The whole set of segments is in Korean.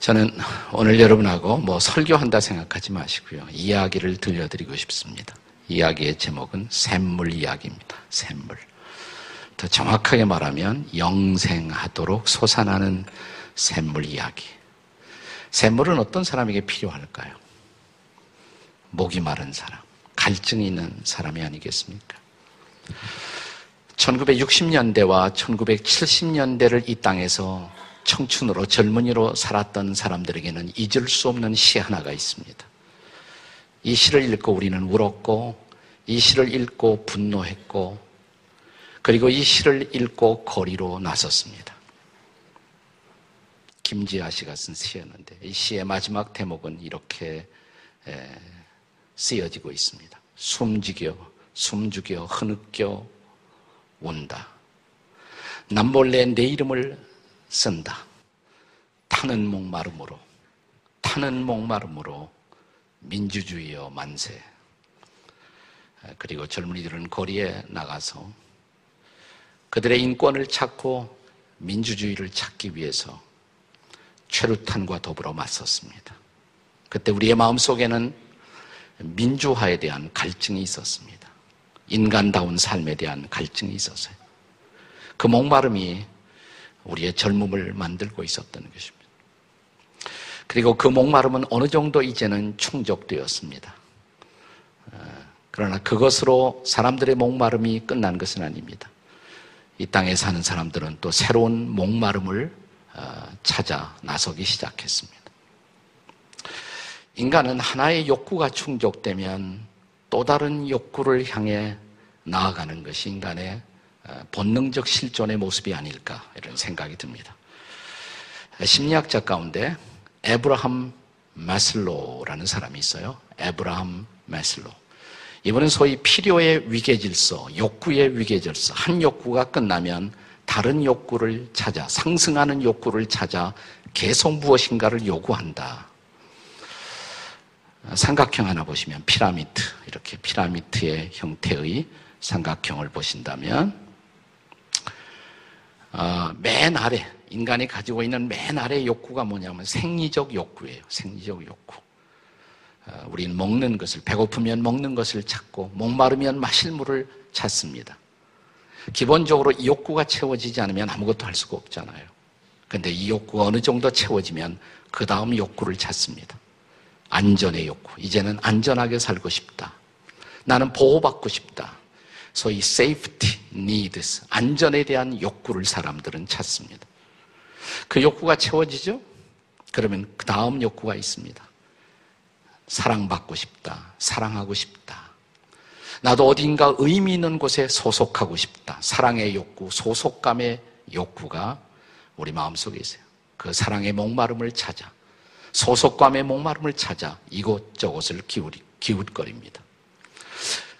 저는 오늘 여러분하고 뭐 설교한다 생각하지 마시고요. 이야기를 들려드리고 싶습니다. 이야기의 제목은 샘물 이야기입니다. 샘물. 더 정확하게 말하면 영생하도록 솟아나는 샘물 이야기. 샘물은 어떤 사람에게 필요할까요? 목이 마른 사람, 갈증이 있는 사람이 아니겠습니까? 1960년대와 1970년대를 이 땅에서 청춘으로 젊은이로 살았던 사람들에게는 잊을 수 없는 시 하나가 있습니다. 이 시를 읽고 우리는 울었고 이 시를 읽고 분노했고 그리고 이 시를 읽고 거리로 나섰습니다. 김지아 씨가 쓴 시였는데 이 시의 마지막 대목은 이렇게 쓰여지고 있습니다. 숨죽여 숨죽여 흐느껴 온다. 남몰래 내 이름을 쓴다. 타는 목마름으로, 타는 목마름으로 민주주의여 만세. 그리고 젊은이들은 거리에 나가서 그들의 인권을 찾고 민주주의를 찾기 위해서 최루탄과 더불어 맞섰습니다. 그때 우리의 마음 속에는 민주화에 대한 갈증이 있었습니다. 인간다운 삶에 대한 갈증이 있었어요. 그 목마름이 우리의 젊음을 만들고 있었던 것입니다. 그리고 그 목마름은 어느 정도 이제는 충족되었습니다. 어, 그러나 그것으로 사람들의 목마름이 끝난 것은 아닙니다. 이 땅에 사는 사람들은 또 새로운 목마름을 어, 찾아 나서기 시작했습니다. 인간은 하나의 욕구가 충족되면 또 다른 욕구를 향해 나아가는 것이 인간의 어, 본능적 실존의 모습이 아닐까 이런 생각이 듭니다. 심리학자 가운데 에브라함 마슬로라는 사람이 있어요. 에브라함 마슬로. 이분은 소위 필요의 위계질서, 욕구의 위계질서. 한 욕구가 끝나면 다른 욕구를 찾아, 상승하는 욕구를 찾아 계속 무엇인가를 요구한다. 삼각형 하나 보시면 피라미드, 이렇게 피라미드의 형태의 삼각형을 보신다면 어, 맨 아래 인간이 가지고 있는 맨 아래 욕구가 뭐냐면 생리적 욕구예요. 생리적 욕구. 어, 우리는 먹는 것을 배고프면 먹는 것을 찾고 목마르면 마실 물을 찾습니다. 기본적으로 이 욕구가 채워지지 않으면 아무것도 할 수가 없잖아요. 근데 이 욕구가 어느 정도 채워지면 그 다음 욕구를 찾습니다. 안전의 욕구. 이제는 안전하게 살고 싶다. 나는 보호받고 싶다. 소위 safety needs, 안전에 대한 욕구를 사람들은 찾습니다. 그 욕구가 채워지죠? 그러면 그 다음 욕구가 있습니다. 사랑받고 싶다. 사랑하고 싶다. 나도 어딘가 의미 있는 곳에 소속하고 싶다. 사랑의 욕구, 소속감의 욕구가 우리 마음속에 있어요. 그 사랑의 목마름을 찾아, 소속감의 목마름을 찾아 이곳저곳을 기울이, 기웃거립니다.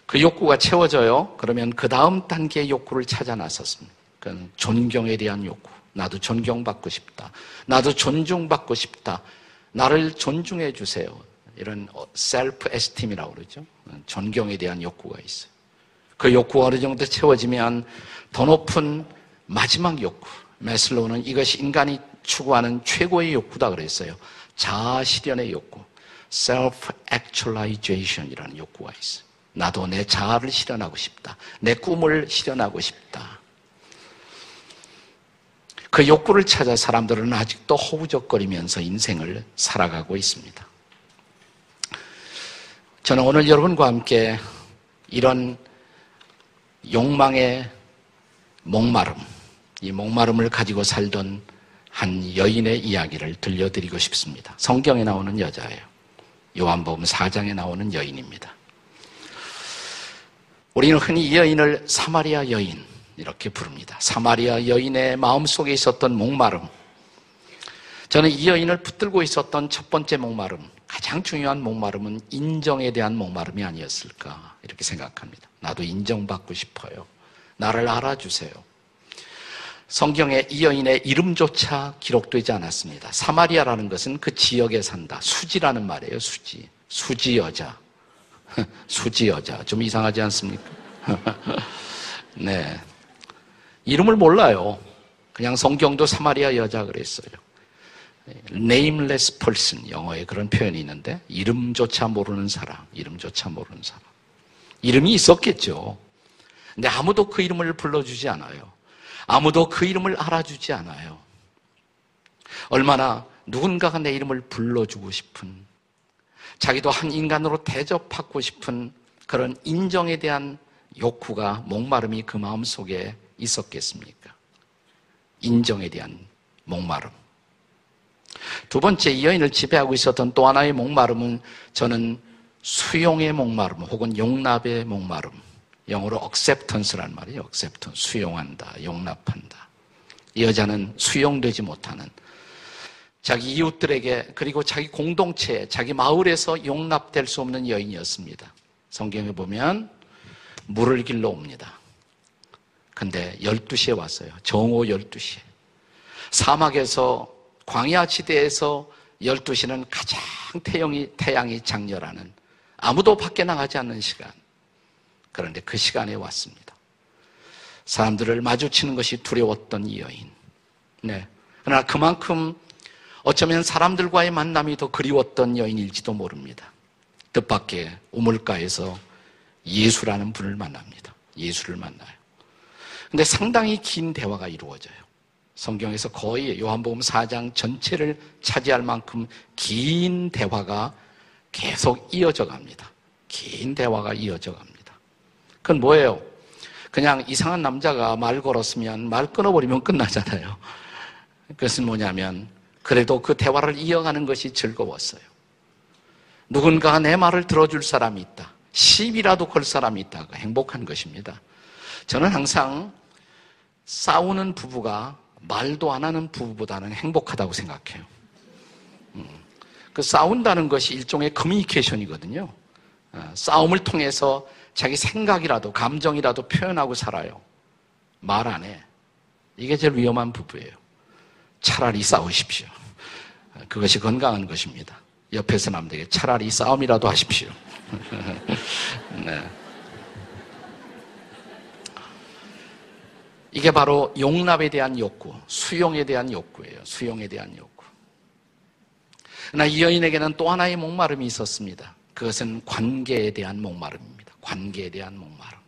그 욕구가 채워져요. 그러면 그 다음 단계의 욕구를 찾아 나섰습니다. 그건 존경에 대한 욕구. 나도 존경받고 싶다. 나도 존중받고 싶다. 나를 존중해 주세요. 이런 셀프 에스팀이라고 그러죠. 존경에 대한 욕구가 있어요. 그 욕구가 어느 정도 채워지면 더 높은 마지막 욕구. 메슬로우는 이것이 인간이 추구하는 최고의 욕구다 그랬어요. 자아 실현의 욕구. self actualization이라는 욕구가 있어요. 나도 내 자아를 실현하고 싶다. 내 꿈을 실현하고 싶다. 그 욕구를 찾아 사람들은 아직도 허우적거리면서 인생을 살아가고 있습니다. 저는 오늘 여러분과 함께 이런 욕망의 목마름, 이 목마름을 가지고 살던 한 여인의 이야기를 들려드리고 싶습니다. 성경에 나오는 여자예요. 요한복음 4장에 나오는 여인입니다. 우리는 흔히 이 여인을 사마리아 여인 이렇게 부릅니다. 사마리아 여인의 마음속에 있었던 목마름. 저는 이 여인을 붙들고 있었던 첫 번째 목마름, 가장 중요한 목마름은 인정에 대한 목마름이 아니었을까 이렇게 생각합니다. 나도 인정받고 싶어요. 나를 알아주세요. 성경에 이 여인의 이름조차 기록되지 않았습니다. 사마리아라는 것은 그 지역에 산다. 수지라는 말이에요, 수지. 수지 여자. 수지 여자. 좀 이상하지 않습니까? 네. 이름을 몰라요. 그냥 성경도 사마리아 여자 그랬어요. Nameless person 영어에 그런 표현이 있는데 이름조차 모르는 사람, 이름조차 모르는 사람. 이름이 있었겠죠. 근데 아무도 그 이름을 불러주지 않아요. 아무도 그 이름을 알아주지 않아요. 얼마나 누군가가 내 이름을 불러주고 싶은 자기도 한 인간으로 대접받고 싶은 그런 인정에 대한 욕구가 목마름이 그 마음 속에 있었겠습니까? 인정에 대한 목마름. 두 번째 이 여인을 지배하고 있었던 또 하나의 목마름은 저는 수용의 목마름 혹은 용납의 목마름. 영어로 acceptance란 말이에요. acceptance. 수용한다, 용납한다. 이 여자는 수용되지 못하는 자기 이웃들에게 그리고 자기 공동체, 자기 마을에서 용납될 수 없는 여인이었습니다. 성경에 보면 물을 길러 옵니다. 근데 12시에 왔어요. 정오 12시에. 사막에서 광야 지대에서 12시는 가장 태양이, 태양이 장렬하는 아무도 밖에 나가지 않는 시간. 그런데 그 시간에 왔습니다. 사람들을 마주치는 것이 두려웠던 이 여인. 네. 그러나 그만큼 어쩌면 사람들과의 만남이 더 그리웠던 여인일지도 모릅니다. 뜻밖의 우물가에서 예수라는 분을 만납니다. 예수를 만나요. 근데 상당히 긴 대화가 이루어져요. 성경에서 거의 요한복음 4장 전체를 차지할 만큼 긴 대화가 계속 이어져 갑니다. 긴 대화가 이어져 갑니다. 그건 뭐예요? 그냥 이상한 남자가 말 걸었으면 말 끊어버리면 끝나잖아요. 그것은 뭐냐면 그래도 그 대화를 이어가는 것이 즐거웠어요. 누군가가 내 말을 들어줄 사람이 있다. 시비라도 걸 사람이 있다가 행복한 것입니다. 저는 항상 싸우는 부부가 말도 안 하는 부부보다는 행복하다고 생각해요. 음. 그 싸운다는 것이 일종의 커뮤니케이션이거든요. 어, 싸움을 통해서 자기 생각이라도 감정이라도 표현하고 살아요. 말 안 해. 이게 제일 위험한 부부예요. 차라리 싸우십시오. 그것이 건강한 것입니다. 옆에서 남들에게 차라리 싸움이라도 하십시오. 네. 이게 바로 용납에 대한 욕구, 수용에 대한 욕구예요. 수용에 대한 욕구. 그러나 이 여인에게는 또 하나의 목마름이 있었습니다. 그것은 관계에 대한 목마름입니다. 관계에 대한 목마름.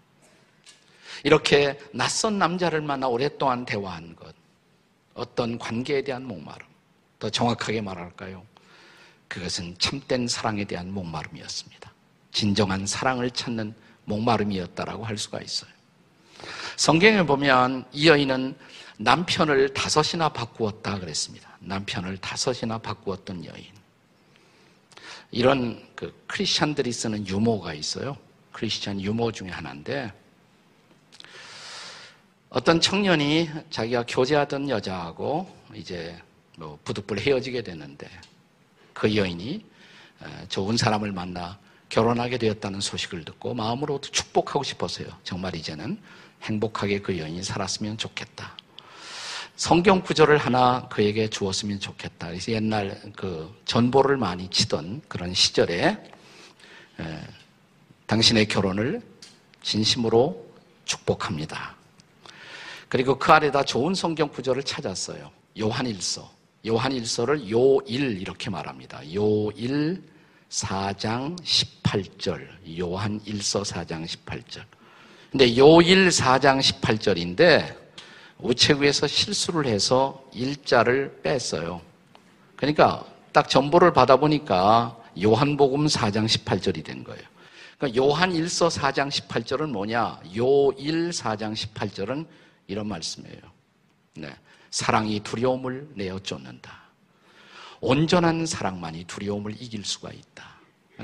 이렇게 낯선 남자를 만나 오랫동안 대화한 것. 어떤 관계에 대한 목마름. 더 정확하게 말할까요? 그것은 참된 사랑에 대한 목마름이었습니다. 진정한 사랑을 찾는 목마름이었다라고 할 수가 있어요. 성경에 보면 이 여인은 남편을 다섯이나 바꾸었다 그랬습니다. 남편을 다섯이나 바꾸었던 여인. 이런 그 크리스찬들이 쓰는 유머가 있어요. 크리스찬 유머 중에 하나인데 어떤 청년이 자기가 교제하던 여자하고 이제 뭐 부득불 헤어지게 됐는데 그 여인이 좋은 사람을 만나 결혼하게 되었다는 소식을 듣고 마음으로 축복하고 싶었어요. 정말 이제는 행복하게 그 여인이 살았으면 좋겠다. 성경 구절을 하나 그에게 주었으면 좋겠다. 그래서 옛날 그 전보를 많이 치던 그런 시절에 에, 당신의 결혼을 진심으로 축복합니다. 그리고 그 아래다 좋은 성경 구절을 찾았어요. 요한일서. 요한일서를 요일 이렇게 말합니다. 요일 4장 18절. 요한일서 4장 18절. 근데 요일 4장 18절인데 우체국에서 실수를 해서 일자를 뺐어요. 그러니까 딱 전보를 받아보니까 요한복음 4장 18절이 된 거예요. 그러니까 요한 1서 4장 18절은 뭐냐? 요일 4장 18절은 이런 말씀이에요. 네. 사랑이 두려움을 내어 쫓는다. 온전한 사랑만이 두려움을 이길 수가 있다.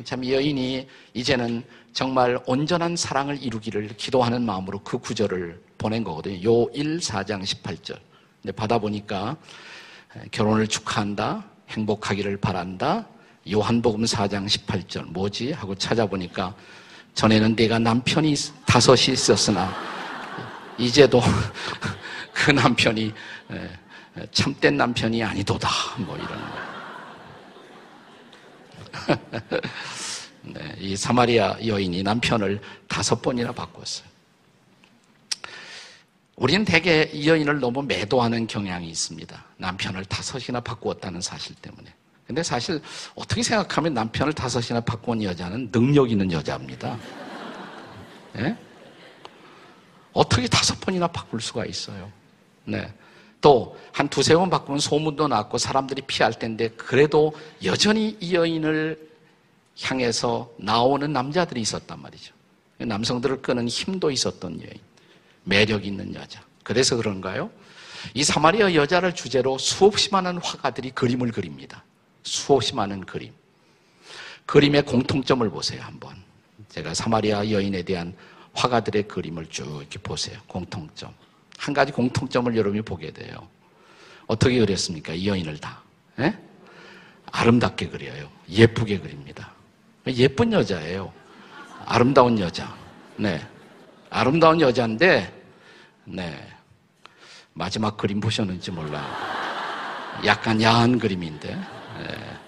참 여인이 이제는 정말 온전한 사랑을 이루기를 기도하는 마음으로 그 구절을 보낸 거거든요. 요 1, 4장 18절. 근데 받아보니까 결혼을 축하한다. 행복하기를 바란다. 요한복음 4장 18절. 뭐지? 하고 찾아보니까 전에는 내가 남편이 다섯이 있었으나 이제도 그 남편이 참된 남편이 아니도다. 뭐 이런 거. 네, 이 사마리아 여인이 남편을 다섯 번이나 바꿨어요. 우리는 대개 이 여인을 너무 매도하는 경향이 있습니다. 남편을 다섯이나 바꾸었다는 사실 때문에. 근데 사실 어떻게 생각하면 남편을 다섯이나 바꾼 여자는 능력 있는 여자입니다. 네? 어떻게 다섯 번이나 바꿀 수가 있어요? 네. 또 한 두세 번 바꾸면 소문도 났고 사람들이 피할 텐데 그래도 여전히 이 여인을 향해서 나오는 남자들이 있었단 말이죠. 남성들을 끄는 힘도 있었던 여인. 매력 있는 여자. 그래서 그런가요? 이 사마리아 여자를 주제로 수없이 많은 화가들이 그림을 그립니다. 수없이 많은 그림. 그림의 공통점을 보세요, 한번. 제가 사마리아 여인에 대한 화가들의 그림을 쭉 이렇게 보세요. 공통점. 한 가지 공통점을 여러분이 보게 돼요. 어떻게 그렸습니까? 이 여인을 다. 예? 아름답게 그려요. 예쁘게 그립니다. 예쁜 여자예요. 아름다운 여자. 네. 아름다운 여자인데, 네. 마지막 그림 보셨는지 몰라요. 약간 야한 그림인데, 네.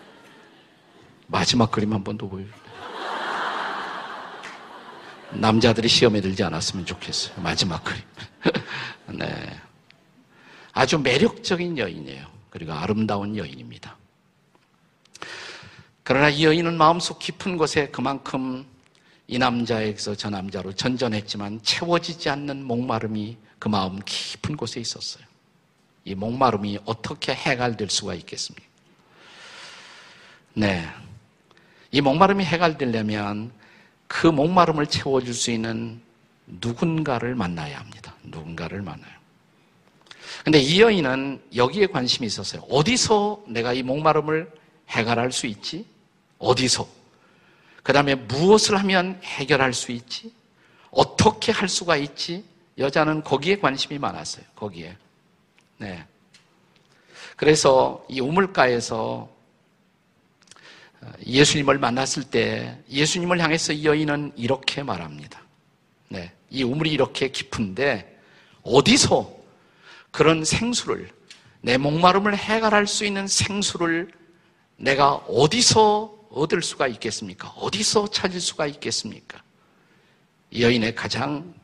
마지막 그림 한 번 더 보여줄게요. 남자들이 시험에 들지 않았으면 좋겠어요. 마지막 그림. 네. 아주 매력적인 여인이에요. 그리고 아름다운 여인입니다. 그러나 이 여인은 마음속 깊은 곳에 그만큼 이 남자에게서 저 남자로 전전했지만 채워지지 않는 목마름이 그 마음 깊은 곳에 있었어요. 이 목마름이 어떻게 해갈될 수가 있겠습니까? 네. 이 목마름이 해갈되려면 그 목마름을 채워줄 수 있는 누군가를 만나야 합니다. 누군가를 만나요. 근데 이 여인은 여기에 관심이 있었어요. 어디서 내가 이 목마름을 해결할 수 있지? 어디서? 그 다음에 무엇을 하면 해결할 수 있지? 어떻게 할 수가 있지? 여자는 거기에 관심이 많았어요. 거기에. 네. 그래서 이 우물가에서 예수님을 만났을 때 예수님을 향해서 이 여인은 이렇게 말합니다. 네. 이 우물이 이렇게 깊은데 어디서 그런 생수를 내 목마름을 해결할 수 있는 생수를 내가 어디서 얻을 수가 있겠습니까? 어디서 찾을 수가 있겠습니까? 여인의 가장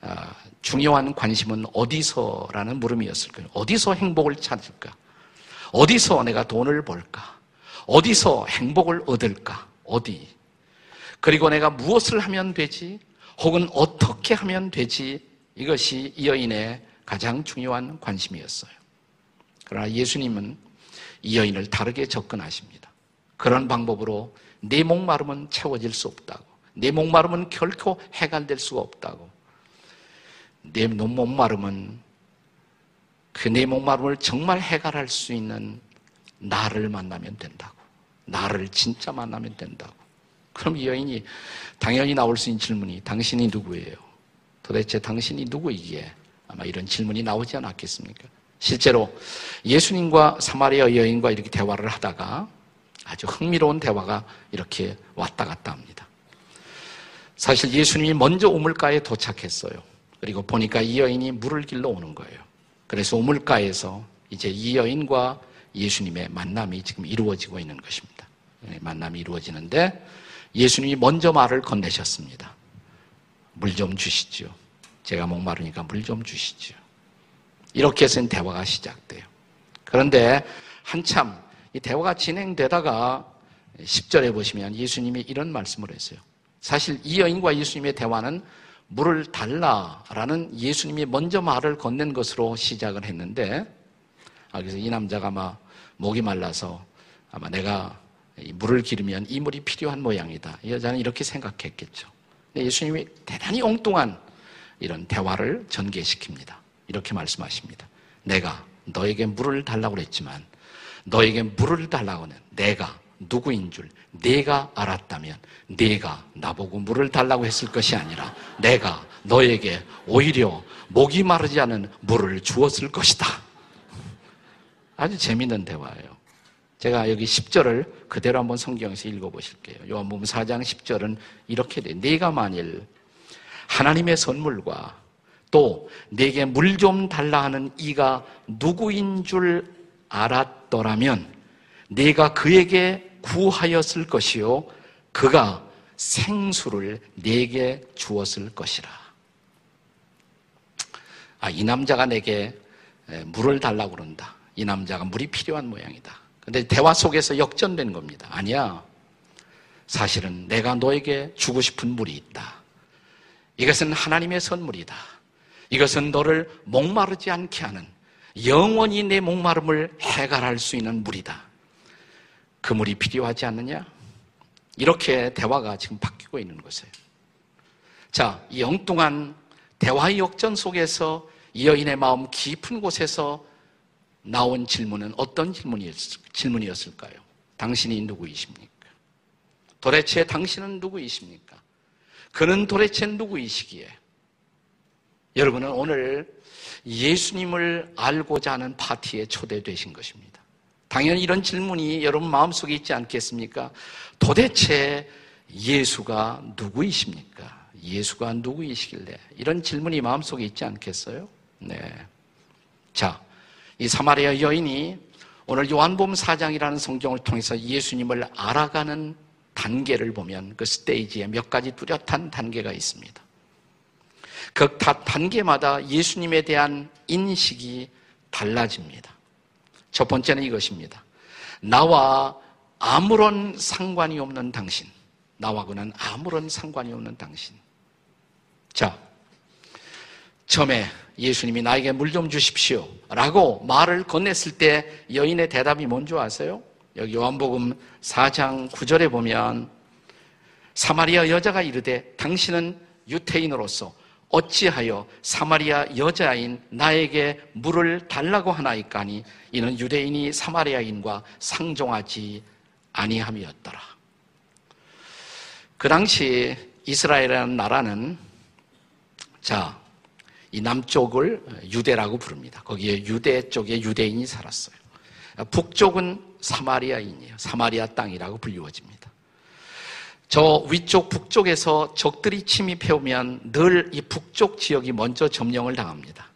아, 중요한 관심은 어디서라는 물음이었을 거예요. 어디서 행복을 찾을까? 어디서 내가 돈을 벌까? 어디서 행복을 얻을까? 어디? 그리고 내가 무엇을 하면 되지? 혹은 어떻게 하면 되지? 이것이 이 여인의 가장 중요한 관심이었어요. 그러나 예수님은 이 여인을 다르게 접근하십니다. 그런 방법으로 내 목마름은 채워질 수 없다고. 내 목마름은 결코 해갈될 수가 없다고. 내 목마름은 그내 목마름을 정말 해결할 수 있는 나를 만나면 된다고. 나를 진짜 만나면 된다고. 그럼 이 여인이 당연히 나올 수 있는 질문이 당신이 누구예요? 도대체 당신이 누구이기에 아마 이런 질문이 나오지 않았겠습니까? 실제로 예수님과 사마리아 여인과 이렇게 대화를 하다가 아주 흥미로운 대화가 이렇게 왔다 갔다 합니다. 사실 예수님이 먼저 우물가에 도착했어요. 그리고 보니까 이 여인이 물을 길러 오는 거예요. 그래서 우물가에서 이제 이 여인과 예수님의 만남이 지금 이루어지고 있는 것입니다. 네, 만남이 이루어지는데 예수님이 먼저 말을 건네셨습니다. 물 좀 주시죠. 제가 목마르니까 물 좀 주시죠. 이렇게 해서 대화가 시작돼요. 그런데 한참 이 대화가 진행되다가 10절에 보시면 예수님이 이런 말씀을 했어요. 사실 이 여인과 예수님의 대화는 물을 달라라는 예수님이 먼저 말을 건넨 것으로 시작을 했는데 아, 그래서 이 남자가 막 목이 말라서 아마 내가 물을 기르면 이 물이 필요한 모양이다. 이 여자는 이렇게 생각했겠죠. 예수님이 대단히 엉뚱한 이런 대화를 전개시킵니다. 이렇게 말씀하십니다. 내가 너에게 물을 달라고 그랬지만 너에게 물을 달라고 하는 내가 누구인 줄 내가 알았다면 내가 나보고 물을 달라고 했을 것이 아니라 내가 너에게 오히려 목이 마르지 않은 물을 주었을 것이다. 아주 재밌는 대화예요. 제가 여기 10절을 그대로 한번 성경에서 읽어보실게요. 요한복음 4장 10절은 이렇게 돼. 네가 만일 하나님의 선물과 또 내게 물 좀 달라 하는 이가 누구인 줄 알았더라면 내가 그에게 구하였을 것이요 그가 생수를 내게 주었을 것이라. 아, 이 남자가 내게 물을 달라고 그런다. 이 남자가 물이 필요한 모양이다. 근데 대화 속에서 역전된 겁니다. 아니야. 사실은 내가 너에게 주고 싶은 물이 있다. 이것은 하나님의 선물이다. 이것은 너를 목마르지 않게 하는 영원히 내 목마름을 해결할 수 있는 물이다. 그 물이 필요하지 않느냐? 이렇게 대화가 지금 바뀌고 있는 것이에요. 자, 이 엉뚱한 대화의 역전 속에서 이 여인의 마음 깊은 곳에서 나온 질문은 어떤 질문이었 을까요? 당신이 누구이십니까? 도대체 당신은 누구이십니까? 그는 도대체 누구이시기에? 여러분은 오늘 예수님을 알고자 하는 파티에 초대되신 것입니다. 당연히 이런 질문이 여러분 마음속에 있지 않겠습니까? 도대체 예수가 누구이십니까? 예수가 누구이시길래? 이런 질문이 마음속에 있지 않겠어요? 네. 자, 이 사마리아 여인이 오늘 요한복음 4장이라는 성경을 통해서 예수님을 알아가는 단계를 보면 그 스테이지에 몇 가지 뚜렷한 단계가 있습니다. 그 단계마다 예수님에 대한 인식이 달라집니다. 첫 번째는 이것입니다. 나와 아무런 상관이 없는 당신. 나와고는 아무런 상관이 없는 당신. 자, 처음에 예수님이 나에게 물 좀 주십시오. 라고 말을 건넸을 때 여인의 대답이 뭔지 아세요? 여기 요한복음 4장 9절에 보면 사마리아 여자가 이르되 당신은 유태인으로서 어찌하여 사마리아 여자인 나에게 물을 달라고 하나이까니 이는 유대인이 사마리아인과 상종하지 아니함이었더라. 그 당시 이스라엘이라는 나라는 자, 이 남쪽을 유대라고 부릅니다. 거기에 유대 쪽에 유대인이 살았어요. 북쪽은 사마리아인이에요. 사마리아 땅이라고 불리워집니다. 저 위쪽 북쪽에서 적들이 침입해 오면 늘 이 북쪽 지역이 먼저 점령을 당합니다.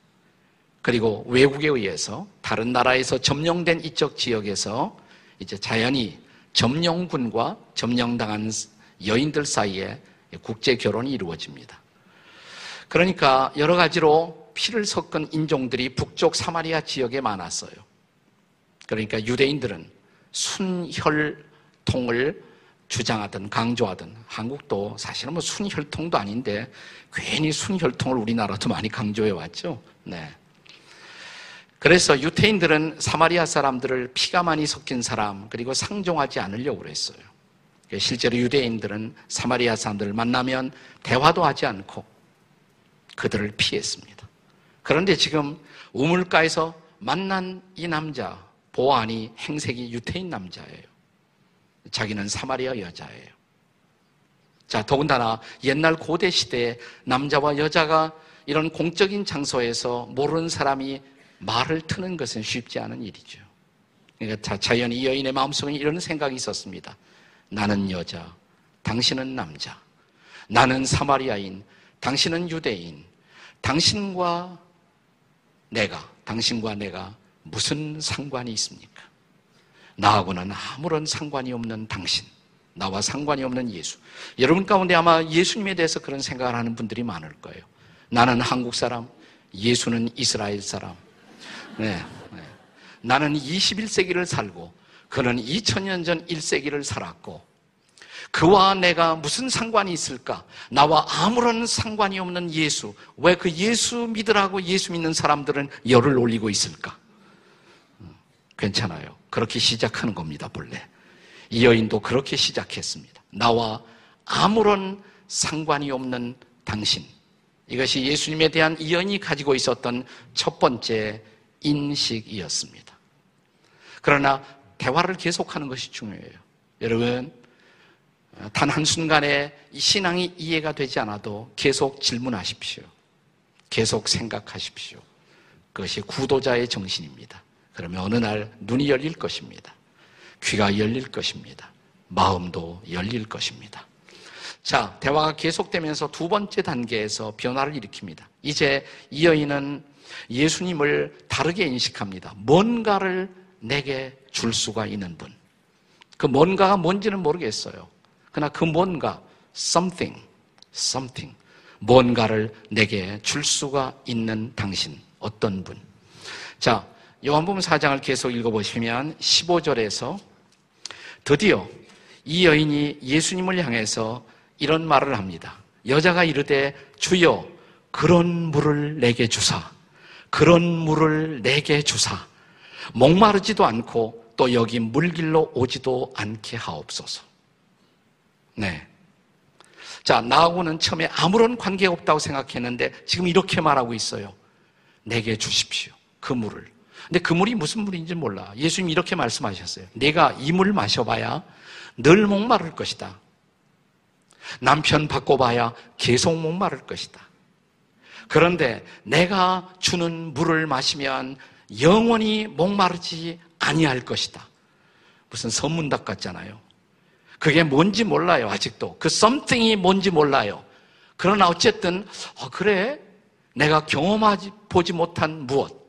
그리고 외국에 의해서 다른 나라에서 점령된 이쪽 지역에서 이제 자연히 점령군과 점령당한 여인들 사이에 국제 결혼이 이루어집니다. 그러니까 여러 가지로 피를 섞은 인종들이 북쪽 사마리아 지역에 많았어요. 그러니까 유대인들은 순혈통을 주장하든 강조하든 한국도 사실은 뭐 순혈통도 아닌데 괜히 순혈통을 우리나라도 많이 강조해 왔죠. 네. 그래서 유태인들은 사마리아 사람들을 피가 많이 섞인 사람 그리고 상종하지 않으려고 그랬어요. 실제로 유대인들은 사마리아 사람들을 만나면 대화도 하지 않고 그들을 피했습니다. 그런데 지금 우물가에서 만난 이 남자 보안이 행색이 유태인 남자예요. 자기는 사마리아 여자예요. 자, 더군다나 옛날 고대 시대에 남자와 여자가 이런 공적인 장소에서 모르는 사람이 말을 트는 것은 쉽지 않은 일이죠. 그러니까 자연히 이 여인의 마음속에 이런 생각이 있었습니다. 나는 여자, 당신은 남자. 나는 사마리아인, 당신은 유대인. 당신과 내가, 당신과 내가 무슨 상관이 있습니까? 나하고는 아무런 상관이 없는 당신, 나와 상관이 없는 예수. 여러분 가운데 아마 예수님에 대해서 그런 생각을 하는 분들이 많을 거예요. 나는 한국 사람, 예수는 이스라엘 사람. 네, 네. 나는 21세기를 살고 그는 2000년 전 1세기를 살았고 그와 내가 무슨 상관이 있을까? 나와 아무런 상관이 없는 예수. 왜 그 예수 믿으라고 예수 믿는 사람들은 열을 올리고 있을까? 괜찮아요. 그렇게 시작하는 겁니다, 본래. 이 여인도 그렇게 시작했습니다. 나와 아무런 상관이 없는 당신. 이것이 예수님에 대한 이 여인이 가지고 있었던 첫 번째 인식이었습니다. 그러나 대화를 계속하는 것이 중요해요. 여러분, 단 한순간에 이 신앙이 이해가 되지 않아도 계속 질문하십시오. 계속 생각하십시오. 그것이 구도자의 정신입니다. 그러면 어느 날 눈이 열릴 것입니다. 귀가 열릴 것입니다. 마음도 열릴 것입니다. 자, 대화가 계속되면서 두 번째 단계에서 변화를 일으킵니다. 이제 이 여인은 예수님을 다르게 인식합니다. 뭔가를 내게 줄 수가 있는 분. 그 뭔가가 뭔지는 모르겠어요. 그러나 그 뭔가, something, something. 뭔가를 내게 줄 수가 있는 당신. 어떤 분. 자, 요한복음 4장을 계속 읽어보시면 15절에서 드디어 이 여인이 예수님을 향해서 이런 말을 합니다. 여자가 이르되 주여 그런 물을 내게 주사 그런 물을 내게 주사 목마르지도 않고 또 여기 물길로 오지도 않게 하옵소서. 네. 자, 나하고는 처음에 아무런 관계가 없다고 생각했는데 지금 이렇게 말하고 있어요. 내게 주십시오. 그 물을. 근데 그 물이 무슨 물인지 몰라. 예수님이 이렇게 말씀하셨어요. 내가 이 물 마셔봐야 늘 목마를 것이다. 남편 바꿔봐야 계속 목마를 것이다. 그런데 내가 주는 물을 마시면 영원히 목마르지 아니할 것이다. 무슨 선문답 같잖아요. 그게 뭔지 몰라요, 아직도. 그 something이 뭔지 몰라요. 그러나 어쨌든, 어, 그래. 내가 경험하지, 보지 못한 무엇.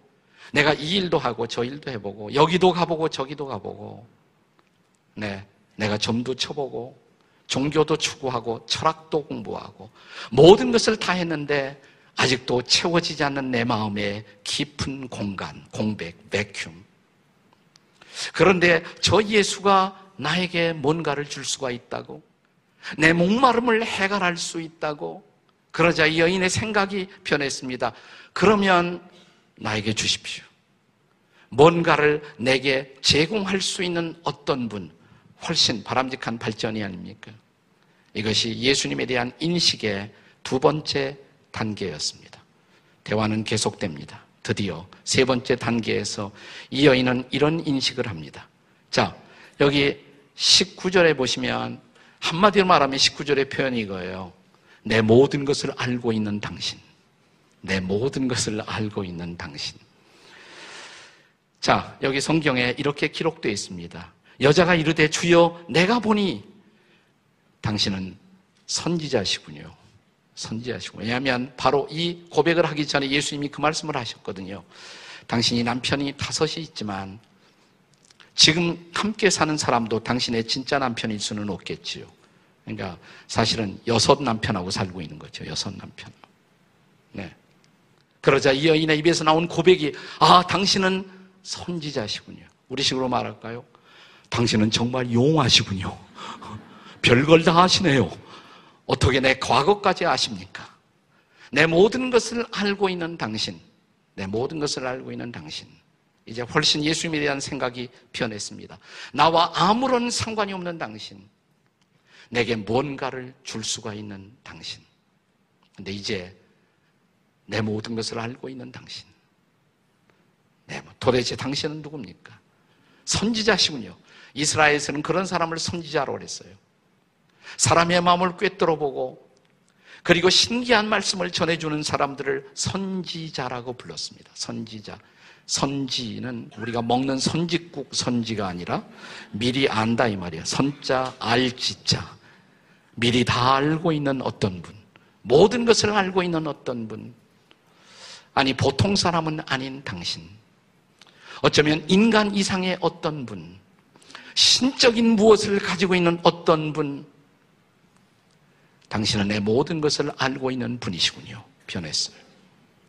내가 이 일도 하고 저 일도 해보고, 여기도 가보고 저기도 가보고, 네. 내가 점도 쳐보고, 종교도 추구하고, 철학도 공부하고, 모든 것을 다 했는데, 아직도 채워지지 않는 내 마음의 깊은 공간, 공백, 베큐 그런데 저 예수가 나에게 뭔가를 줄 수가 있다고, 내 목마름을 해결할 수 있다고, 그러자 이 여인의 생각이 변했습니다. 그러면 나에게 주십시오. 뭔가를 내게 제공할 수 있는 어떤 분, 훨씬 바람직한 발전이 아닙니까? 이것이 예수님에 대한 인식의 두 번째 단계였습니다. 대화는 계속됩니다. 드디어 세 번째 단계에서 이 여인은 이런 인식을 합니다. 자, 여기 19절에 보시면 한마디로 말하면 19절의 표현이 이거예요. 내 모든 것을 알고 있는 당신. 내 모든 것을 알고 있는 당신. 자, 여기 성경에 이렇게 기록되어 있습니다. 여자가 이르되 주여 내가 보니 당신은 선지자시군요. 선지자시고. 왜냐하면 바로 이 고백을 하기 전에 예수님이 그 말씀을 하셨거든요. 당신이 남편이 다섯이 있지만 지금 함께 사는 사람도 당신의 진짜 남편일 수는 없겠지요. 그러니까 사실은 여섯 남편하고 살고 있는 거죠. 여섯 남편. 네. 그러자 이 여인의 입에서 나온 고백이 아, 당신은 선지자시군요. 우리식으로 말할까요? 당신은 정말 용하시군요. 별걸 다 하시네요. 어떻게 내 과거까지 아십니까? 내 모든 것을 알고 있는 당신, 내 모든 것을 알고 있는 당신. 이제 훨씬 예수님에 대한 생각이 변했습니다. 나와 아무런 상관이 없는 당신. 내게 뭔가를 줄 수가 있는 당신. 근데 이제 내 모든 것을 알고 있는 당신. 네, 뭐 도대체 당신은 누굽니까? 선지자시군요. 이스라엘에서는 그런 사람을 선지자로 그랬어요. 사람의 마음을 꿰뚫어 보고 그리고 신기한 말씀을 전해주는 사람들을 선지자라고 불렀습니다. 선지자. 선지는 우리가 먹는 선지국 선지가 아니라 미리 안다 이 말이에요. 선자, 알지자. 미리 다 알고 있는 어떤 분. 모든 것을 알고 있는 어떤 분. 아니, 보통 사람은 아닌 당신. 어쩌면 인간 이상의 어떤 분. 신적인 무엇을 가지고 있는 어떤 분. 당신은 내 모든 것을 알고 있는 분이시군요. 변했어요.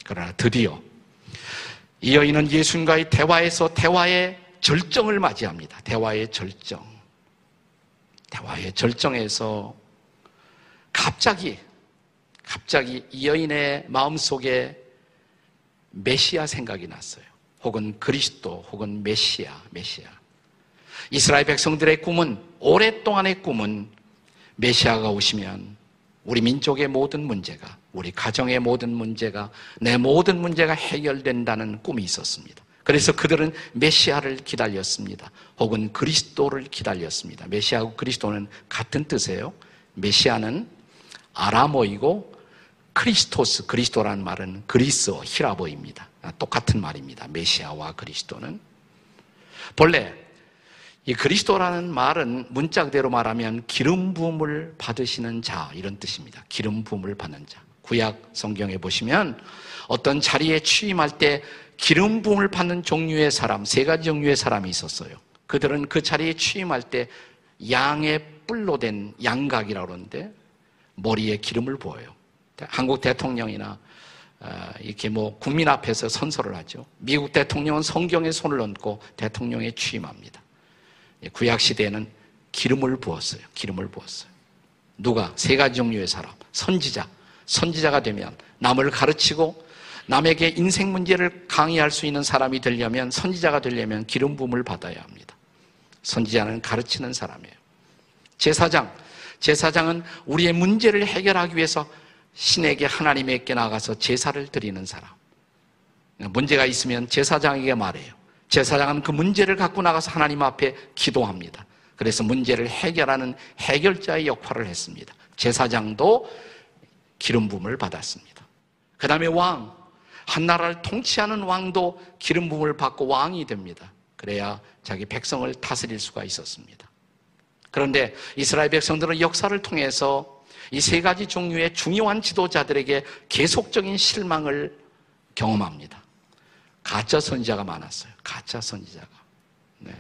그러나 드디어 이 여인은 예수님과의 대화에서 대화의 절정을 맞이합니다. 대화의 절정. 대화의 절정에서 갑자기, 갑자기 이 여인의 마음속에 메시아 생각이 났어요. 혹은 그리스도, 혹은 메시아, 메시아. 이스라엘 백성들의 꿈은, 오랫동안의 꿈은 메시아가 오시면 우리 민족의 모든 문제가, 우리 가정의 모든 문제가, 내 모든 문제가 해결된다는 꿈이 있었습니다. 그래서 그들은 메시아를 기다렸습니다. 혹은 그리스도를 기다렸습니다. 메시아하고 그리스도는 같은 뜻이에요. 메시아는 아람어이고 크리스토스, 그리스도라는 말은 그리스어, 히라버입니다. 똑같은 말입니다. 메시아와 그리스도는. 본래 이 그리스도라는 말은 문자 그대로 말하면 기름 부음을 받으시는 자 이런 뜻입니다. 기름 부음을 받는 자. 구약 성경에 보시면 어떤 자리에 취임할 때 기름 부음을 받는 종류의 사람 세 가지 종류의 사람이 있었어요. 그들은 그 자리에 취임할 때 양의 뿔로 된 양각이라고 그러는데 머리에 기름을 부어요. 한국 대통령이나 어, 이렇게 뭐 국민 앞에서 선서를 하죠. 미국 대통령은 성경에 손을 얹고 대통령에 취임합니다. 예, 구약 시대에는 기름을 부었어요. 기름을 부었어요. 누가 세 가지 종류의 사람, 선지자. 선지자가 되면 남을 가르치고 남에게 인생 문제를 강의할 수 있는 사람이 되려면 선지자가 되려면 기름 부음을 받아야 합니다. 선지자는 가르치는 사람이에요. 제사장. 제사장은 우리의 문제를 해결하기 위해서 신에게 하나님에게 나가서 제사를 드리는 사람. 문제가 있으면 제사장에게 말해요. 제사장은 그 문제를 갖고 나가서 하나님 앞에 기도합니다. 그래서 문제를 해결하는 해결자의 역할을 했습니다. 제사장도 기름 부음을 받았습니다. 그 다음에 왕, 한 나라를 통치하는 왕도 기름 부음을 받고 왕이 됩니다. 그래야 자기 백성을 다스릴 수가 있었습니다. 그런데 이스라엘 백성들은 역사를 통해서 이 세 가지 종류의 중요한 지도자들에게 계속적인 실망을 경험합니다. 가짜 선지자가 많았어요. 가짜 선지자가. 네.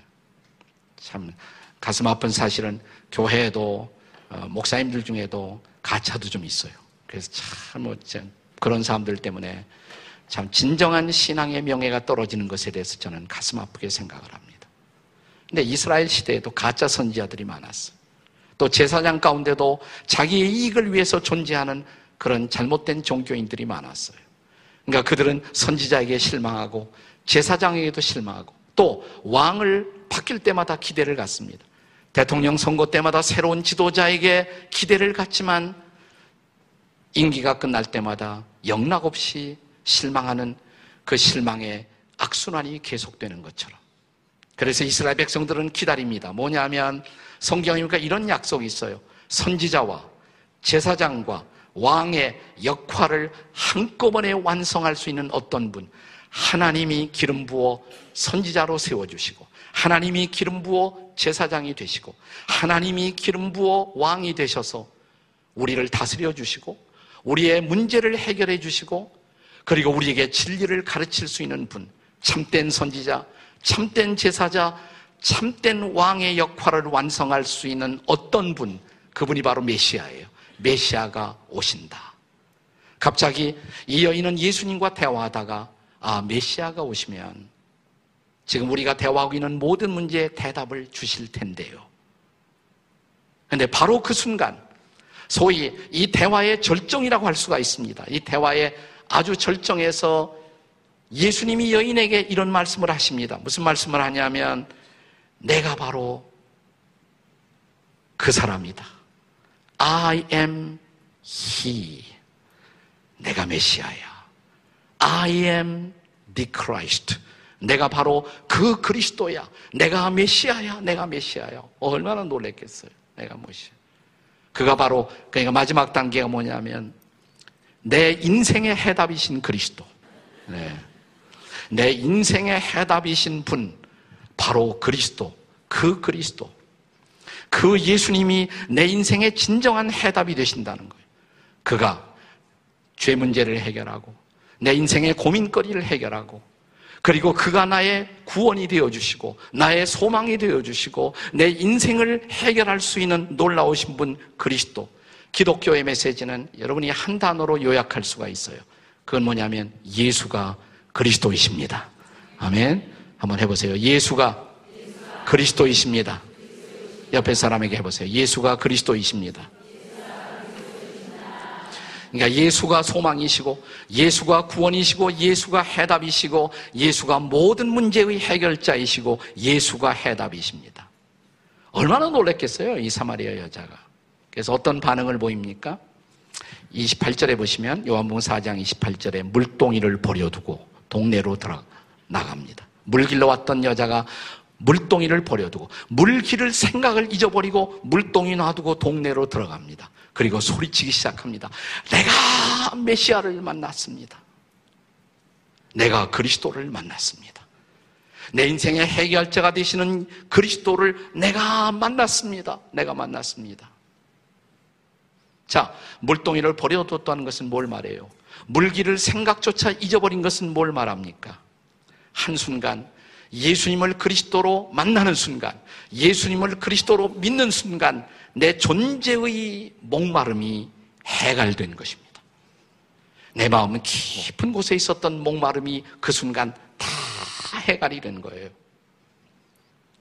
참 가슴 아픈 사실은 교회에도 어, 목사님들 중에도 가짜도 좀 있어요. 그래서 참 뭐, 그런 사람들 때문에 참 진정한 신앙의 명예가 떨어지는 것에 대해서 저는 가슴 아프게 생각을 합니다. 근데 이스라엘 시대에도 가짜 선지자들이 많았어요. 또 제사장 가운데도 자기의 이익을 위해서 존재하는 그런 잘못된 종교인들이 많았어요. 그러니까 그들은 선지자에게 실망하고 제사장에게도 실망하고 또 왕을 바뀔 때마다 기대를 갖습니다. 대통령 선거 때마다 새로운 지도자에게 기대를 갖지만 임기가 끝날 때마다 영락 없이 실망하는 그 실망의 악순환이 계속되는 것처럼. 그래서 이스라엘 백성들은 기다립니다. 뭐냐면 성경이니까 이런 약속이 있어요. 선지자와 제사장과 왕의 역할을 한꺼번에 완성할 수 있는 어떤 분, 하나님이 기름 부어 선지자로 세워주시고, 하나님이 기름 부어 제사장이 되시고, 하나님이 기름 부어 왕이 되셔서 우리를 다스려 주시고, 우리의 문제를 해결해 주시고, 그리고 우리에게 진리를 가르칠 수 있는 분, 참된 선지자, 참된 제사자, 참된 왕의 역할을 완성할 수 있는 어떤 분, 그분이 바로 메시아예요. 메시아가 오신다. 갑자기 이 여인은 예수님과 대화하다가 아, 메시아가 오시면 지금 우리가 대화하고 있는 모든 문제에 대답을 주실 텐데요. 근데 바로 그 순간 소위 이 대화의 절정이라고 할 수가 있습니다. 이 대화의 아주 절정에서 예수님이 여인에게 이런 말씀을 하십니다. 무슨 말씀을 하냐면 내가 바로 그 사람이다. I am He. 내가 메시아야. I am the Christ. 내가 바로 그 그리스도야. 내가 메시아야. 내가 메시아야. 얼마나 놀랬겠어요. 내가 메시아. 그가 바로 그러니까 마지막 단계가 뭐냐면 내 인생의 해답이신 그리스도. 네. 내 인생의 해답이신 분, 바로 그리스도. 그 그리스도. 그 예수님이 내 인생의 진정한 해답이 되신다는 거예요. 그가 죄 문제를 해결하고, 내 인생의 고민거리를 해결하고, 그리고 그가 나의 구원이 되어주시고, 나의 소망이 되어주시고, 내 인생을 해결할 수 있는 놀라우신 분, 그리스도. 기독교의 메시지는 여러분이 한 단어로 요약할 수가 있어요. 그건 뭐냐면 예수가 그리스도이십니다. 아멘. 한번 해보세요. 예수가 그리스도이십니다. 옆에 사람에게 해보세요. 예수가 그리스도이십니다. 그러니까 예수가 소망이시고, 예수가 구원이시고, 예수가 해답이시고, 예수가 모든 문제의 해결자이시고, 예수가 해답이십니다. 얼마나 놀랬겠어요, 이 사마리아 여자가. 그래서 어떤 반응을 보입니까? 28절에 보시면 요한복음 4장 28절에 물동이를 버려두고 동네로 들어 나갑니다. 물 길러 왔던 여자가 물동이를 버려두고 물길을 생각을 잊어버리고 물동이 놔두고 동네로 들어갑니다. 그리고 소리치기 시작합니다. 내가 메시아를 만났습니다. 내가 그리스도를 만났습니다. 내 인생의 해결자가 되시는 그리스도를 내가 만났습니다. 내가 만났습니다. 자, 물동이를 버려뒀다는 것은 뭘 말해요? 물기를 생각조차 잊어버린 것은 뭘 말합니까? 한순간 예수님을 그리스도로 만나는 순간, 예수님을 그리스도로 믿는 순간 내 존재의 목마름이 해갈된 것입니다. 내 마음은 깊은 곳에 있었던 목마름이 그 순간 다 해갈이 된 거예요.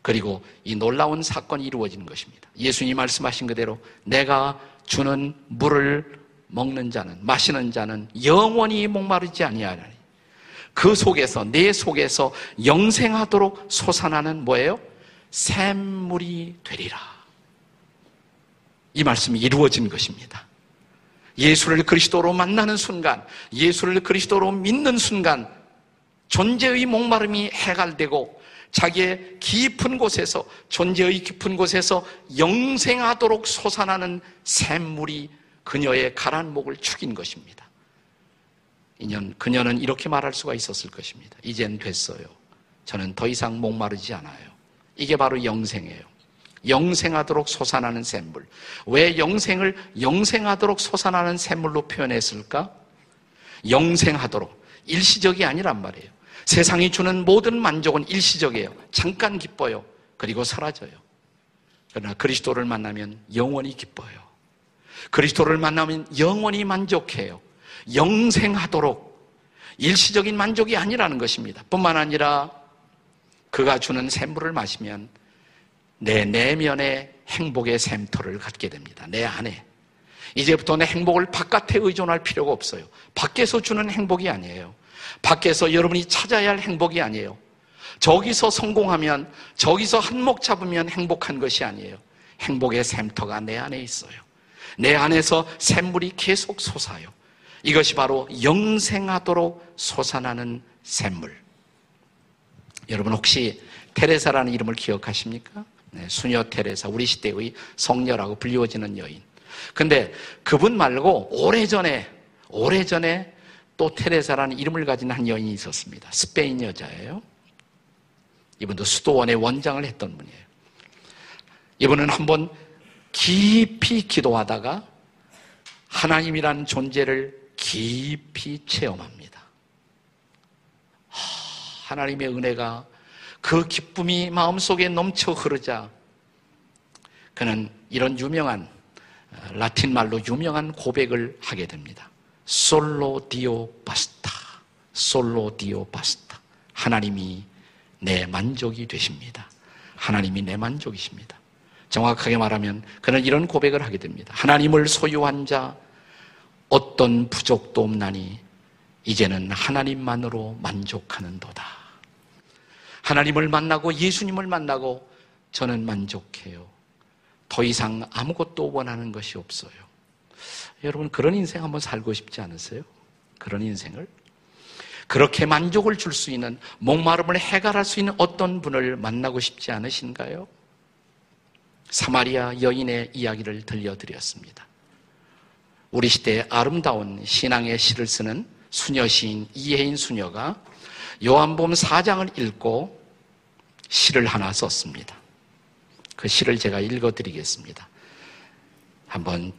그리고 이 놀라운 사건이 이루어지는 것입니다. 예수님 말씀하신 그대로 내가 주는 물을 먹는 자는 마시는 자는 영원히 목마르지 아니하리니 그 속에서 내 속에서 영생하도록 솟아나는 뭐예요? 샘물이 되리라. 이 말씀이 이루어진 것입니다. 예수를 그리스도로 만나는 순간, 예수를 그리스도로 믿는 순간, 존재의 목마름이 해갈되고 자기의 깊은 곳에서, 존재의 깊은 곳에서 영생하도록 솟아나는 샘물이 그녀의 가란 목을 축인 것입니다. 인연, 그녀는 이렇게 말할 수가 있었을 것입니다. 이젠 됐어요. 저는 더 이상 목마르지 않아요. 이게 바로 영생이에요. 영생하도록 솟아나는 샘물. 왜 영생을 영생하도록 솟아나는 샘물로 표현했을까? 영생하도록. 일시적이 아니란 말이에요. 세상이 주는 모든 만족은 일시적이에요. 잠깐 기뻐요. 그리고 사라져요. 그러나 그리스도를 만나면 영원히 기뻐요. 그리스도를 만나면 영원히 만족해요. 영생하도록 일시적인 만족이 아니라는 것입니다. 뿐만 아니라 그가 주는 샘물을 마시면 내 내면의 행복의 샘터를 갖게 됩니다. 내 안에. 이제부터 내 행복을 바깥에 의존할 필요가 없어요. 밖에서 주는 행복이 아니에요. 밖에서 여러분이 찾아야 할 행복이 아니에요. 저기서 성공하면, 저기서 한몫 잡으면 행복한 것이 아니에요. 행복의 샘터가 내 안에 있어요. 내 안에서 샘물이 계속 솟아요. 이것이 바로 영생하도록 솟아나는 샘물. 여러분 혹시 테레사라는 이름을 기억하십니까? 네, 수녀 테레사, 우리 시대의 성녀라고 불리워지는 여인. 근데 그분 말고 오래전에, 오래전에 또 테레사라는 이름을 가진 한 여인이 있었습니다. 스페인 여자예요. 이분도 수도원의 원장을 했던 분이에요. 이분은 한번 깊이 기도하다가 하나님이라는 존재를 깊이 체험합니다. 하나님의 은혜가 그 기쁨이 마음속에 넘쳐 흐르자 그는 이런 유명한 어, 라틴 말로 유명한 고백을 하게 됩니다. 솔로 디오 바스타. 솔로 디오 바스타. 하나님이 내 만족이 되십니다. 하나님이 내 만족이십니다. 정확하게 말하면 그는 이런 고백을 하게 됩니다. 하나님을 소유한 자 어떤 부족도 없나니 이제는 하나님만으로 만족하는도다. 하나님을 만나고 예수님을 만나고 저는 만족해요. 더 이상 아무것도 원하는 것이 없어요. 여러분 그런 인생 한번 살고 싶지 않으세요? 그런 인생을 그렇게 만족을 줄 수 있는 목마름을 해결할 수 있는 어떤 분을 만나고 싶지 않으신가요? 사마리아 여인의 이야기를 들려드렸습니다. 우리 시대의 아름다운 신앙의 시를 쓰는 수녀 시인 이혜인 수녀가 요한복음 4장을 읽고 시를 하나 썼습니다. 그 시를 제가 읽어 드리겠습니다. 한번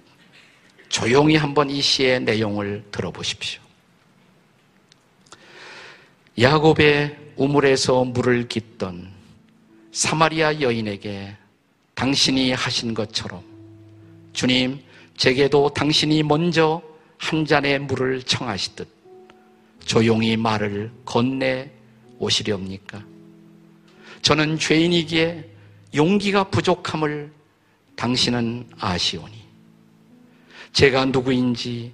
조용히 한번 이 시의 내용을 들어보십시오. 야곱의 우물에서 물을 깃던 사마리아 여인에게 당신이 하신 것처럼 주님, 제게도 당신이 먼저 한 잔의 물을 청하시듯 조용히 말을 건네 오시렵니까? 저는 죄인이기에 용기가 부족함을 당신은 아시오니. 제가 누구인지,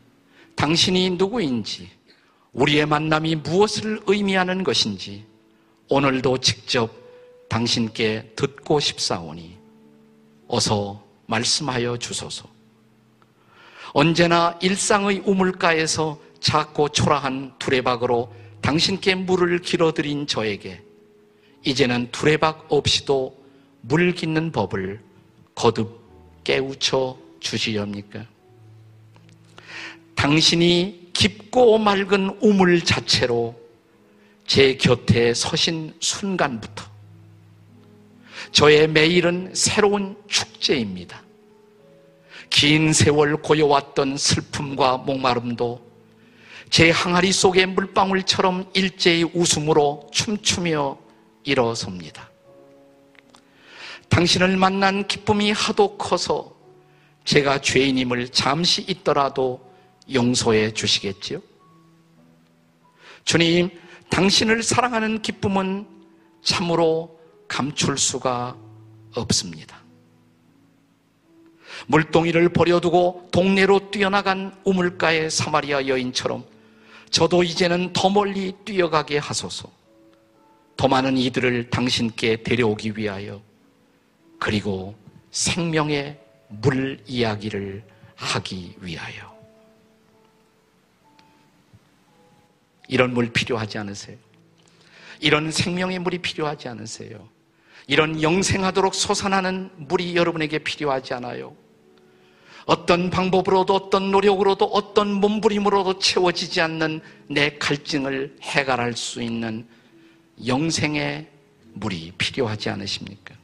당신이 누구인지, 우리의 만남이 무엇을 의미하는 것인지, 오늘도 직접 당신께 듣고 싶사오니, 어서 말씀하여 주소서. 언제나 일상의 우물가에서 작고 초라한 두레박으로 당신께 물을 길어드린 저에게 이제는 두레박 없이도 물 깃는 법을 거듭 깨우쳐 주시렵니까? 당신이 깊고 맑은 우물 자체로 제 곁에 서신 순간부터 저의 매일은 새로운 축제입니다. 긴 세월 고여왔던 슬픔과 목마름도 제 항아리 속의 물방울처럼 일제히 웃음으로 춤추며 일어섭니다. 당신을 만난 기쁨이 하도 커서 제가 죄인임을 잠시 있더라도 용서해 주시겠지요? 주님, 당신을 사랑하는 기쁨은 참으로 감출 수가 없습니다. 물동이를 버려두고 동네로 뛰어나간 우물가의 사마리아 여인처럼 저도 이제는 더 멀리 뛰어가게 하소서. 더 많은 이들을 당신께 데려오기 위하여 그리고 생명의 물 이야기를 하기 위하여. 이런 물 필요하지 않으세요? 이런 생명의 물이 필요하지 않으세요? 이런 영생하도록 솟아나는 물이 여러분에게 필요하지 않아요? 어떤 방법으로도 어떤 노력으로도 어떤 몸부림으로도 채워지지 않는 내 갈증을 해결할 수 있는 영생의 물이 필요하지 않으십니까?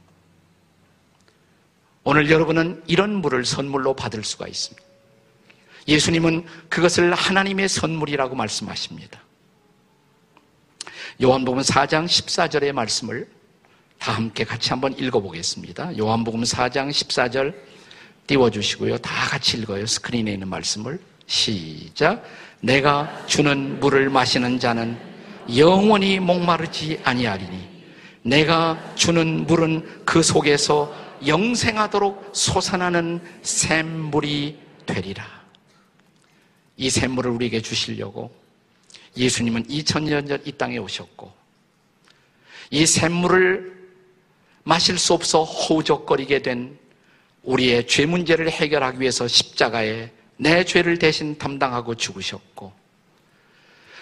오늘 여러분은 이런 물을 선물로 받을 수가 있습니다. 예수님은 그것을 하나님의 선물이라고 말씀하십니다. 요한복음 4장 14절의 말씀을 다 함께 같이 한번 읽어보겠습니다. 요한복음 4장 14절 띄워주시고요. 다 같이 읽어요. 스크린에 있는 말씀을. 시작. 내가 주는 물을 마시는 자는 영원히 목마르지 아니하리니 내가 주는 물은 그 속에서 영생하도록 솟아나는 샘물이 되리라. 이 샘물을 우리에게 주시려고 예수님은 2000년 전 이 땅에 오셨고 이 샘물을 마실 수 없어 허우적거리게 된 우리의 죄 문제를 해결하기 위해서 십자가에 내 죄를 대신 담당하고 죽으셨고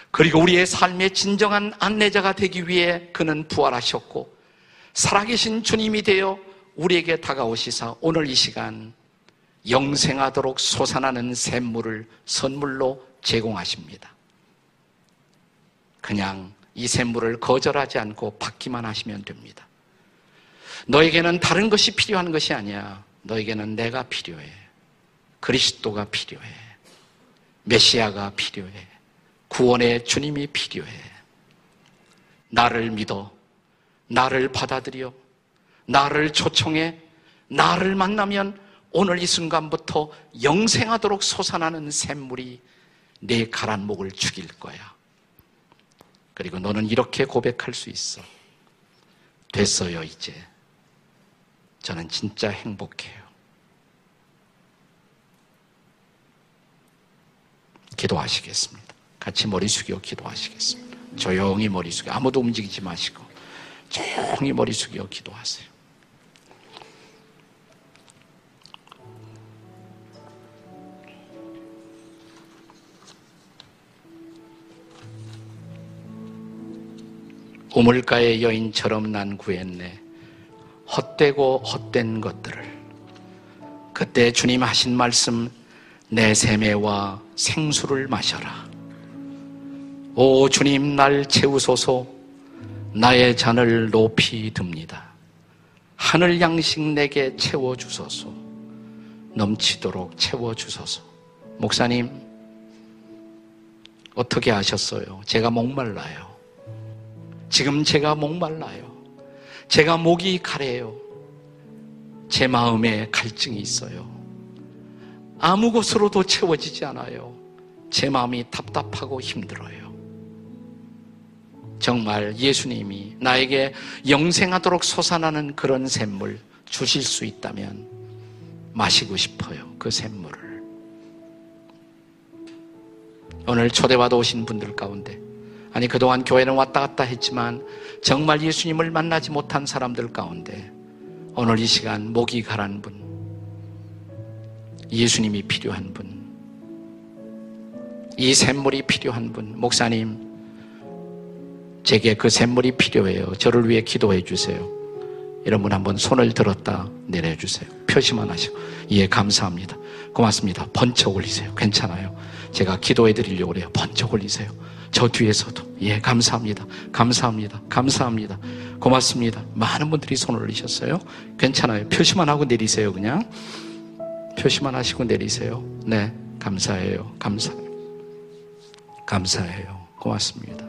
그리고 우리의 삶의 진정한 안내자가 되기 위해 그는 부활하셨고 살아계신 주님이 되어 우리에게 다가오시사 오늘 이 시간 영생하도록 솟아나는 샘물을 선물로 제공하십니다. 그냥 이 샘물을 거절하지 않고 받기만 하시면 됩니다. 너에게는 다른 것이 필요한 것이 아니야. 너에게는 내가 필요해. 그리스도가 필요해. 메시아가 필요해. 구원의 주님이 필요해. 나를 믿어. 나를 받아들여. 나를 초청해. 나를 만나면 오늘 이 순간부터 영생하도록 솟아나는 샘물이 내 가란 목을 죽일 거야. 그리고 너는 이렇게 고백할 수 있어. 됐어요, 이제. 저는 진짜 행복해요. 기도하시겠습니다. 같이 머리 숙여 기도하시겠습니다. 조용히 머리 숙여. 아무도 움직이지 마시고, 조용히 머리 숙여 기도하세요. 우물가의 여인처럼 난 구했네. 헛되고 헛된 것들을. 그때 주님 하신 말씀, 내 세매와 생수를 마셔라. 오 주님 날 채우소서 나의 잔을 높이 듭니다. 하늘 양식 내게 채워주소서 넘치도록 채워주소서 목사님 어떻게 하셨어요? 제가 목말라요. 지금 제가 목말라요. 제가 목이 가래요. 제 마음에 갈증이 있어요. 아무 것으로도 채워지지 않아요. 제 마음이 답답하고 힘들어요. 정말 예수님이 나에게 영생하도록 솟아나는 그런 샘물 주실 수 있다면 마시고 싶어요. 그 샘물을. 오늘 초대받아 오신 분들 가운데 아니, 그동안 교회는 왔다 갔다 했지만 정말 예수님을 만나지 못한 사람들 가운데 오늘 이 시간 목이 가란 분, 예수님이 필요한 분, 이 샘물이 필요한 분, 목사님, 제게 그 샘물이 필요해요. 저를 위해 기도해 주세요. 이런 분 한번 손을 들었다 내려주세요. 표시만 하시고. 예, 감사합니다. 고맙습니다. 번쩍 올리세요. 괜찮아요. 제가 기도해 드리려고 그래요. 번쩍 올리세요. 저 뒤에서도 예, 감사합니다. 감사합니다. 감사합니다. 고맙습니다. 많은 분들이 손을 올리셨어요. 괜찮아요. 표시만 하고 내리세요, 그냥. 표시만 하시고 내리세요. 네, 감사해요. 감사. 감사해요. 고맙습니다.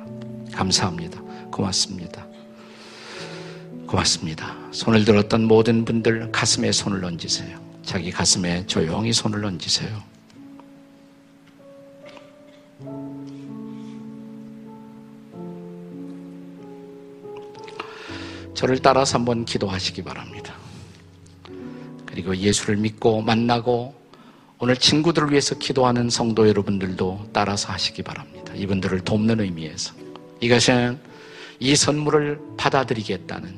감사합니다. 고맙습니다. 고맙습니다. 손을 들었던 모든 분들 가슴에 손을 얹으세요. 자기 가슴에 조용히 손을 얹으세요. 저를 따라서 한번 기도하시기 바랍니다. 그리고 예수를 믿고 만나고 오늘 친구들을 위해서 기도하는 성도 여러분들도 따라서 하시기 바랍니다. 이분들을 돕는 의미에서. 이것은 이 선물을 받아들이겠다는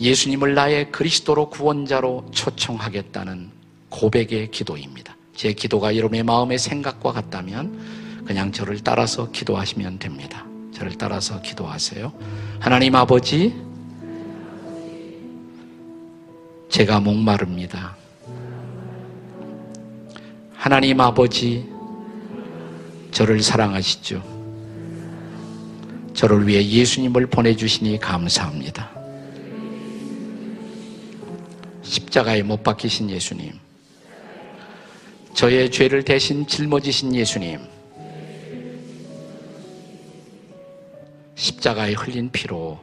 예수님을 나의 그리스도로 구원자로 초청하겠다는 고백의 기도입니다. 제 기도가 여러분의 마음의 생각과 같다면 그냥 저를 따라서 기도하시면 됩니다. 저를 따라서 기도하세요. 하나님 아버지, 제가 목마릅니다. 하나님 아버지, 저를 사랑하시죠. 저를 위해 예수님을 보내주시니 감사합니다. 십자가에 못 박히신 예수님, 저의 죄를 대신 짊어지신 예수님, 십자가에 흘린 피로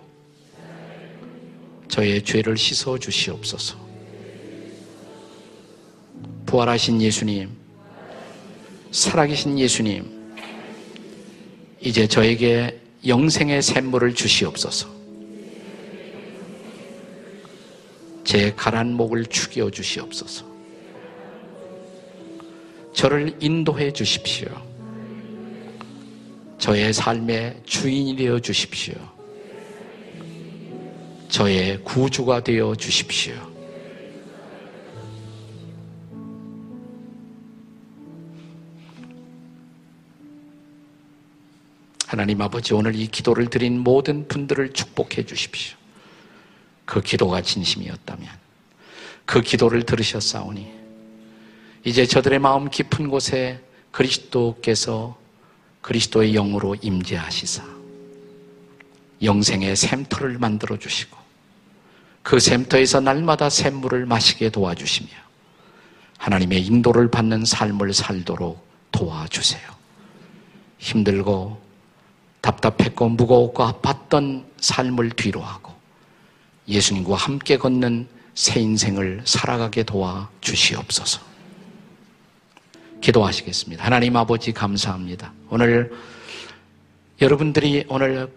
저의 죄를 씻어 주시옵소서. 부활하신 예수님, 살아계신 예수님, 이제 저에게 영생의 샘물을 주시옵소서. 제 가란 목을 축여 주시옵소서. 저를 인도해 주십시오. 저의 삶의 주인이 되어 주십시오. 저의 구주가 되어 주십시오. 하나님 아버지 오늘 이 기도를 드린 모든 분들을 축복해 주십시오. 그 기도가 진심이었다면 그 기도를 들으셨사오니 이제 저들의 마음 깊은 곳에 그리스도께서 그리스도의 영으로 임재하시사 영생의 샘터를 만들어 주시고 그 샘터에서 날마다 샘물을 마시게 도와주시며 하나님의 인도를 받는 삶을 살도록 도와주세요. 힘들고 답답했고 무거웠고 아팠던 삶을 뒤로하고 예수님과 함께 걷는 새 인생을 살아가게 도와 주시옵소서. 기도하시겠습니다. 하나님 아버지 감사합니다. 오늘 여러분들이 오늘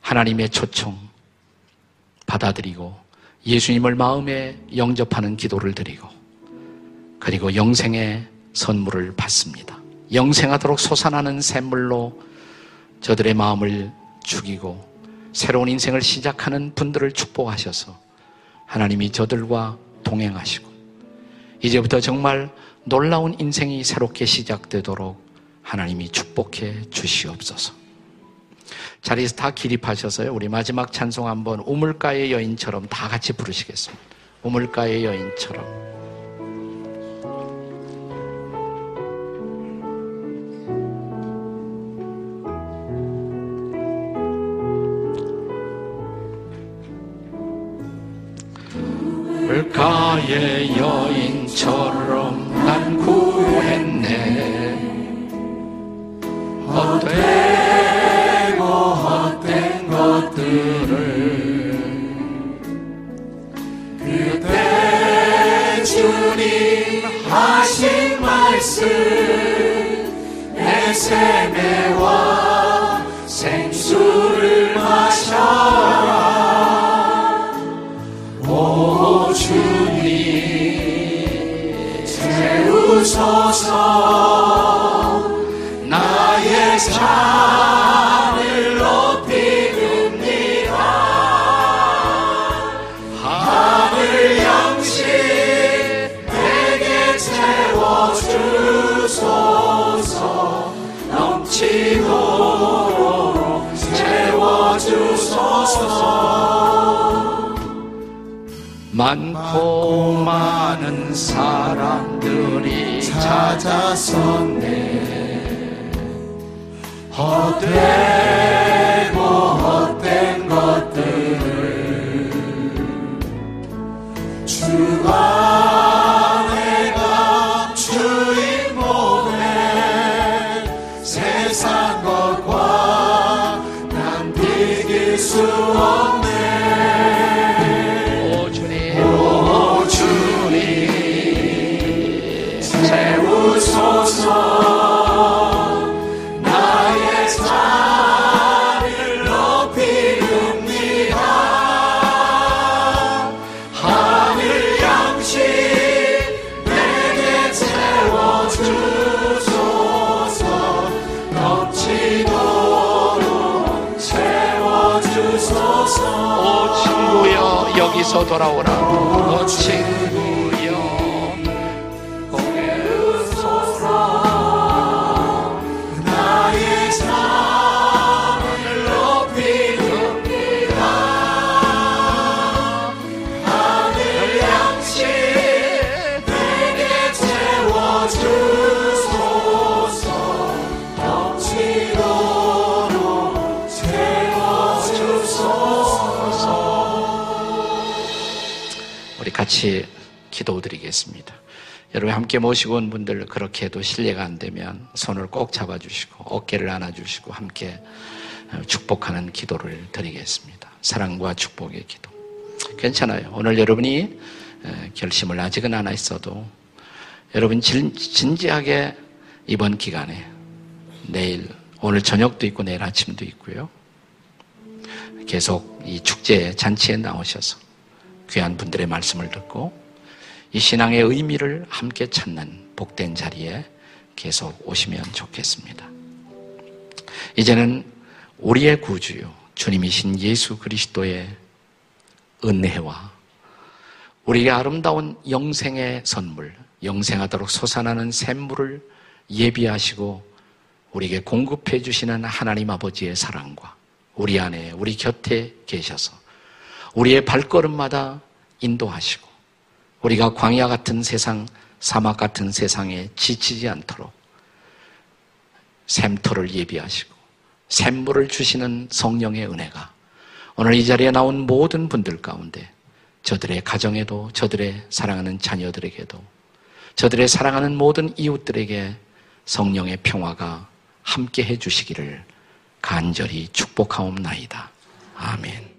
하나님의 초청 받아들이고 예수님을 마음에 영접하는 기도를 드리고 그리고 영생의 선물을 받습니다. 영생하도록 솟아나는 샘물로 저들의 마음을 죽이고 새로운 인생을 시작하는 분들을 축복하셔서 하나님이 저들과 동행하시고 이제부터 정말 놀라운 인생이 새롭게 시작되도록 하나님이 축복해 주시옵소서. 자리에서 다 기립하셔서요. 우리 마지막 찬송 한번 우물가의 여인처럼 다 같이 부르시겠습니다. 우물가의 여인처럼. 내 세매와 생수 많고 많은 사람들이 찾았었네. 헛되고 헛된 것들을 주가 여 같이 기도드리겠습니다. 여러분 함께 모시고 온 분들 그렇게 해도 신뢰가 안 되면 손을 꼭 잡아주시고 어깨를 안아주시고 함께 축복하는 기도를 드리겠습니다. 사랑과 축복의 기도. 괜찮아요. 오늘 여러분이 결심을 아직은 안 했어도 여러분 진지하게 이번 기간에 내일 오늘 저녁도 있고 내일 아침도 있고요. 계속 이 축제 잔치에 나오셔서 귀한 분들의 말씀을 듣고 이 신앙의 의미를 함께 찾는 복된 자리에 계속 오시면 좋겠습니다. 이제는 우리의 구주요, 주님이신 예수 그리스도의 은혜와 우리의 아름다운 영생의 선물, 영생하도록 솟아나는 샘물을 예비하시고 우리에게 공급해 주시는 하나님 아버지의 사랑과 우리 안에, 우리 곁에 계셔서 우리의 발걸음마다 인도하시고 우리가 광야 같은 세상, 사막 같은 세상에 지치지 않도록 샘터를 예비하시고 샘물을 주시는 성령의 은혜가 오늘 이 자리에 나온 모든 분들 가운데 저들의 가정에도 저들의 사랑하는 자녀들에게도 저들의 사랑하는 모든 이웃들에게 성령의 평화가 함께 해 주시기를 간절히 축복하옵나이다. 아멘.